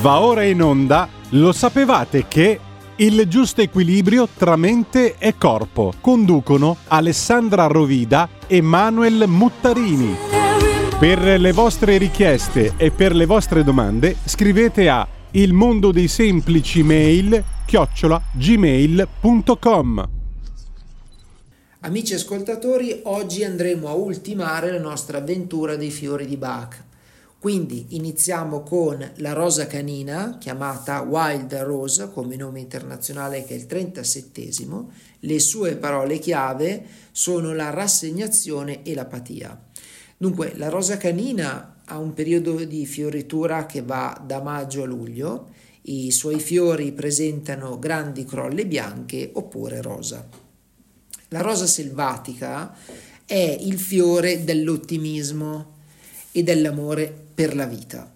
Va ora in onda, lo sapevate che il giusto equilibrio tra mente e corpo conducono Alessandra Rovida e Manuel Muttarini. Per le vostre richieste e per le vostre domande scrivete a il mondo dei semplici mail chiocciola gmail.com Amici ascoltatori, oggi andremo a ultimare la nostra avventura dei fiori di Bach. Quindi iniziamo con la rosa canina, chiamata Wild Rose come nome internazionale che è il 37 Le sue parole chiave sono la rassegnazione e l'apatia. Dunque, la rosa canina ha un periodo di fioritura che va da maggio a luglio. I suoi fiori presentano grandi crolle bianche oppure rosa. La rosa selvatica è il fiore dell'ottimismo e dell'amore per la vita.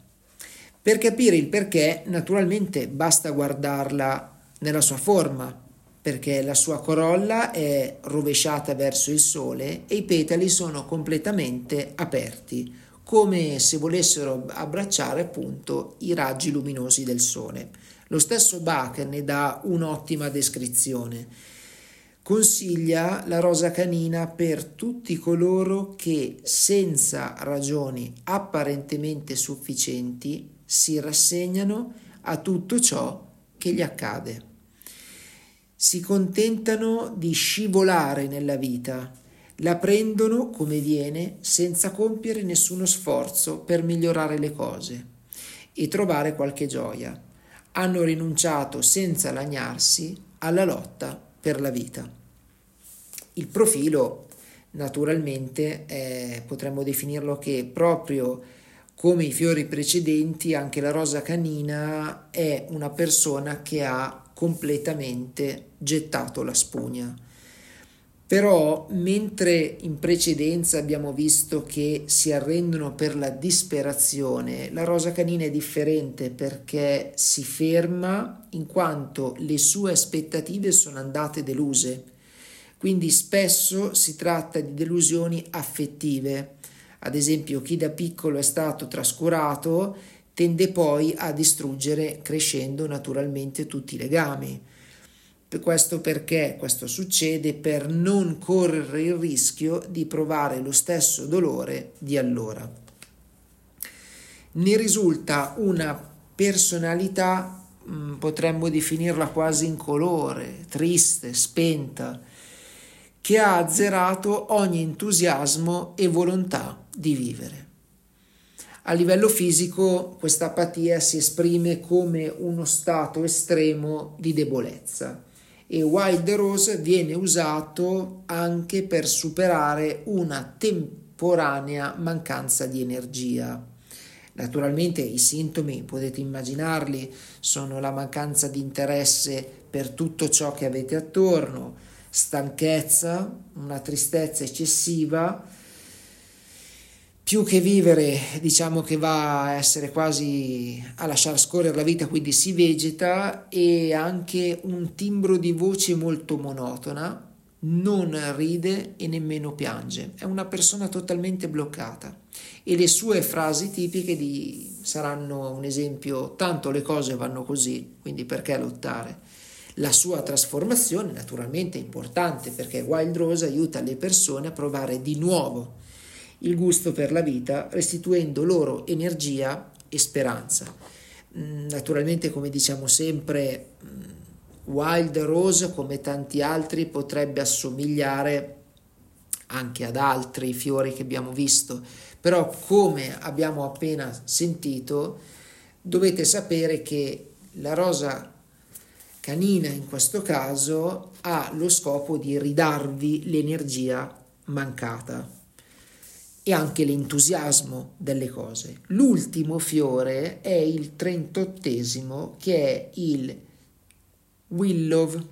Per capire il perché, naturalmente basta guardarla nella sua forma, perché la sua corolla è rovesciata verso il sole e i petali sono completamente aperti, come se volessero abbracciare appunto i raggi luminosi del sole. Lo stesso Bach ne dà un'ottima descrizione consiglia la rosa canina per tutti coloro che senza ragioni apparentemente sufficienti si rassegnano a tutto ciò che gli accade. Si contentano di scivolare nella vita, la prendono come viene senza compiere nessuno sforzo per migliorare le cose e trovare qualche gioia. Hanno rinunciato senza lagnarsi alla lotta per la vita. Il profilo naturalmente eh, potremmo definirlo che proprio come i fiori precedenti anche la rosa canina è una persona che ha completamente gettato la spugna. Però mentre in precedenza abbiamo visto che si arrendono per la disperazione, la rosa canina è differente perché si ferma in quanto le sue aspettative sono andate deluse. Quindi spesso si tratta di delusioni affettive. Ad esempio chi da piccolo è stato trascurato tende poi a distruggere crescendo naturalmente tutti i legami questo perché questo succede per non correre il rischio di provare lo stesso dolore di allora. Ne risulta una personalità, mm, potremmo definirla quasi incolore, triste, spenta, che ha azzerato ogni entusiasmo e volontà di vivere. A livello fisico questa apatia si esprime come uno stato estremo di debolezza e Wild Rose viene usato anche per superare una temporanea mancanza di energia. Naturalmente i sintomi, potete immaginarli, sono la mancanza di interesse per tutto ciò che avete attorno, stanchezza, una tristezza eccessiva, più che vivere, diciamo che va a essere quasi a lasciare scorrere la vita, quindi si vegeta e anche un timbro di voce molto monotona, non ride e nemmeno piange, è una persona totalmente bloccata e le sue frasi tipiche di, saranno un esempio, tanto le cose vanno così, quindi perché lottare? La sua trasformazione naturalmente è importante perché Wild Rose aiuta le persone a provare di nuovo il gusto per la vita, restituendo loro energia e speranza. Mm, naturalmente, come diciamo sempre, mm, Wild Rose, come tanti altri, potrebbe assomigliare anche ad altri fiori che abbiamo visto, però come abbiamo appena sentito, dovete sapere che la rosa canina in questo caso ha lo scopo di ridarvi l'energia mancata e anche l'entusiasmo delle cose. L'ultimo fiore è il trentottesimo che è il Willow,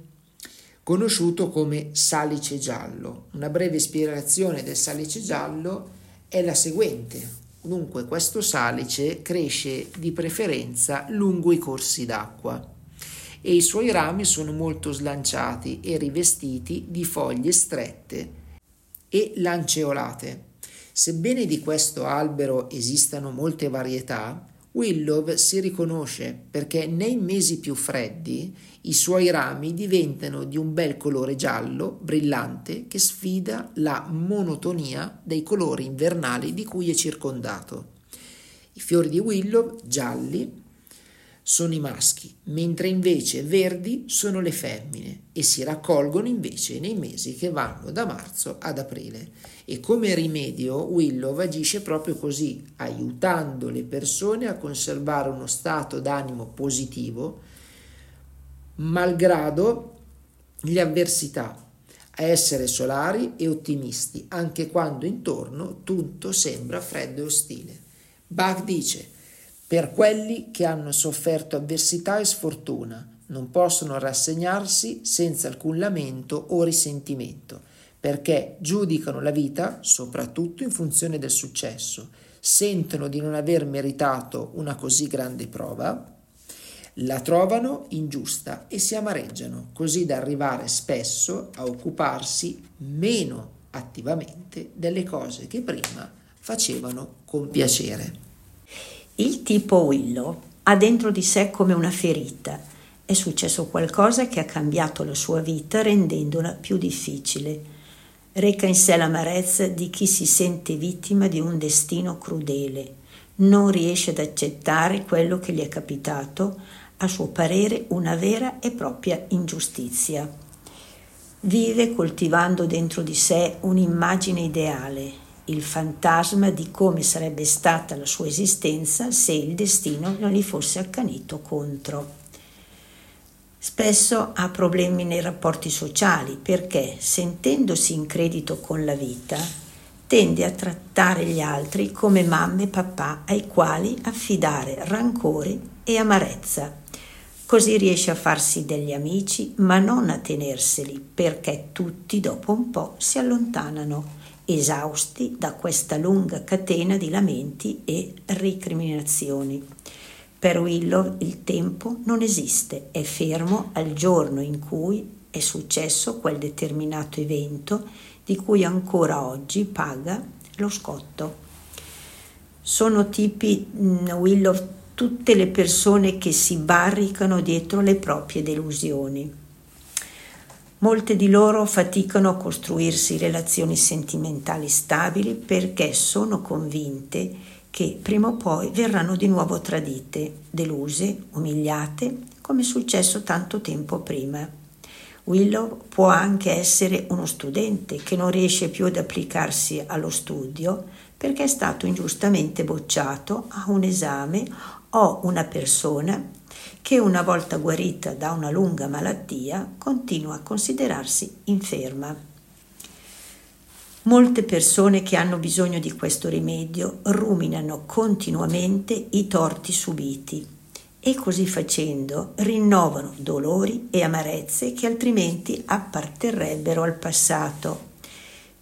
conosciuto come salice giallo. Una breve spiegazione del salice giallo è la seguente. Dunque questo salice cresce di preferenza lungo i corsi d'acqua e i suoi rami sono molto slanciati e rivestiti di foglie strette e lanceolate. Sebbene di questo albero esistano molte varietà, Willow si riconosce perché nei mesi più freddi i suoi rami diventano di un bel colore giallo, brillante, che sfida la monotonia dei colori invernali di cui è circondato. I fiori di Willow, gialli, sono i maschi, mentre invece verdi sono le femmine e si raccolgono invece nei mesi che vanno da marzo ad aprile. E come rimedio Willow agisce proprio così, aiutando le persone a conservare uno stato d'animo positivo, malgrado le avversità, a essere solari e ottimisti, anche quando intorno tutto sembra freddo e ostile. Bach dice per quelli che hanno sofferto avversità e sfortuna, non possono rassegnarsi senza alcun lamento o risentimento, perché giudicano la vita soprattutto in funzione del successo, sentono di non aver meritato una così grande prova, la trovano ingiusta e si amareggiano, così da arrivare spesso a occuparsi meno attivamente delle cose che prima facevano con piacere. Il tipo Willow ha dentro di sé come una ferita. È successo qualcosa che ha cambiato la sua vita rendendola più difficile. Reca in sé l'amarezza di chi si sente vittima di un destino crudele. Non riesce ad accettare quello che gli è capitato, a suo parere una vera e propria ingiustizia. Vive coltivando dentro di sé un'immagine ideale, il fantasma di come sarebbe stata la sua esistenza se il destino non gli fosse accanito contro. Spesso ha problemi nei rapporti sociali perché, sentendosi in credito con la vita, tende a trattare gli altri come mamme e papà ai quali affidare rancore e amarezza. Così riesce a farsi degli amici, ma non a tenerseli, perché tutti dopo un po' si allontanano esausti da questa lunga catena di lamenti e ricriminazioni. Per Willow il tempo non esiste, è fermo al giorno in cui è successo quel determinato evento di cui ancora oggi paga lo scotto. Sono tipi mm, Willow tutte le persone che si barricano dietro le proprie delusioni Molte di loro faticano a costruirsi relazioni sentimentali stabili perché sono convinte che prima o poi verranno di nuovo tradite, deluse, umiliate, come è successo tanto tempo prima. Willow può anche essere uno studente che non riesce più ad applicarsi allo studio perché è stato ingiustamente bocciato a un esame o una persona che una volta guarita da una lunga malattia continua a considerarsi inferma. Molte persone che hanno bisogno di questo rimedio ruminano continuamente i torti subiti e così facendo rinnovano dolori e amarezze che altrimenti apparterrebbero al passato.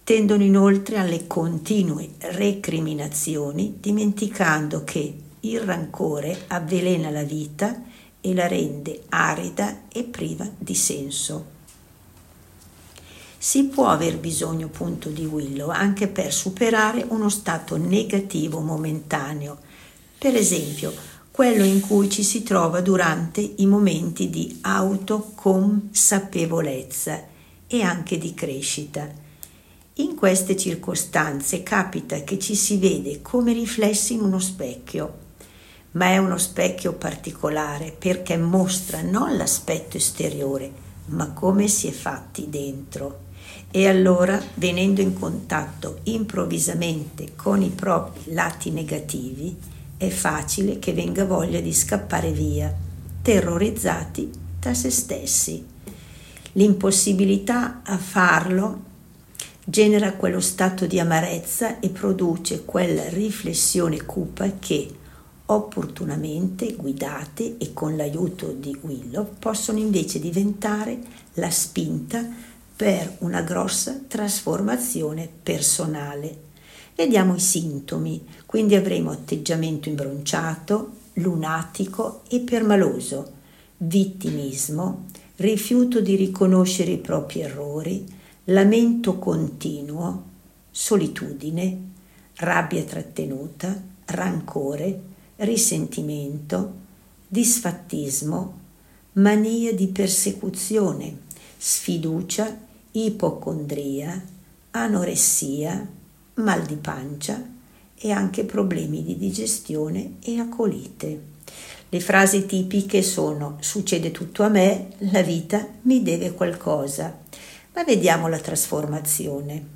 Tendono inoltre alle continue recriminazioni dimenticando che il rancore avvelena la vita e la rende arida e priva di senso. Si può aver bisogno appunto di Willow anche per superare uno stato negativo momentaneo, per esempio quello in cui ci si trova durante i momenti di autoconsapevolezza e anche di crescita. In queste circostanze capita che ci si vede come riflessi in uno specchio ma è uno specchio particolare perché mostra non l'aspetto esteriore, ma come si è fatti dentro. E allora, venendo in contatto improvvisamente con i propri lati negativi, è facile che venga voglia di scappare via, terrorizzati da se stessi. L'impossibilità a farlo genera quello stato di amarezza e produce quella riflessione cupa che, opportunamente guidate e con l'aiuto di Willow possono invece diventare la spinta per una grossa trasformazione personale. Vediamo i sintomi, quindi avremo atteggiamento imbronciato, lunatico e permaloso, vittimismo, rifiuto di riconoscere i propri errori, lamento continuo, solitudine, rabbia trattenuta, rancore, risentimento, disfattismo, mania di persecuzione, sfiducia, ipocondria, anoressia, mal di pancia e anche problemi di digestione e acolite. Le frasi tipiche sono succede tutto a me, la vita mi deve qualcosa. Ma vediamo la trasformazione.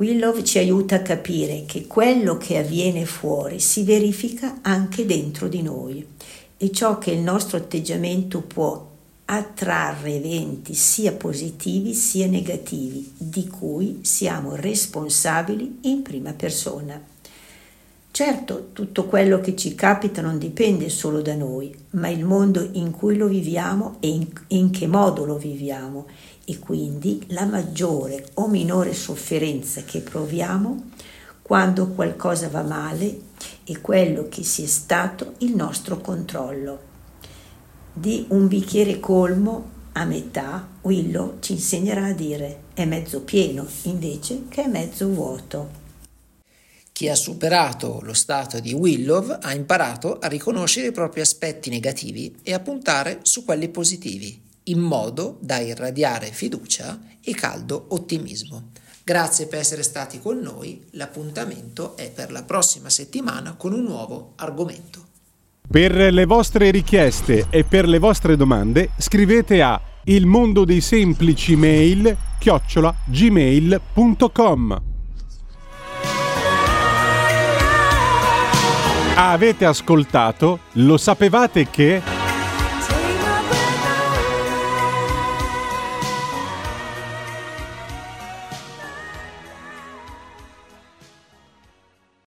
Willow ci aiuta a capire che quello che avviene fuori si verifica anche dentro di noi e ciò che il nostro atteggiamento può attrarre eventi sia positivi sia negativi di cui siamo responsabili in prima persona. Certo, tutto quello che ci capita non dipende solo da noi, ma il mondo in cui lo viviamo e in, in che modo lo viviamo e quindi la maggiore o minore sofferenza che proviamo quando qualcosa va male è quello che sia stato il nostro controllo. Di un bicchiere colmo a metà, Willow ci insegnerà a dire è mezzo pieno invece che è mezzo vuoto. Chi ha superato lo stato di Willow ha imparato a riconoscere i propri aspetti negativi e a puntare su quelli positivi in modo da irradiare fiducia e caldo ottimismo. Grazie per essere stati con noi, l'appuntamento è per la prossima settimana con un nuovo argomento. Per le vostre richieste e per le vostre domande scrivete a il mondo dei semplici mail chiocciola gmail.com Avete ascoltato? Lo sapevate che...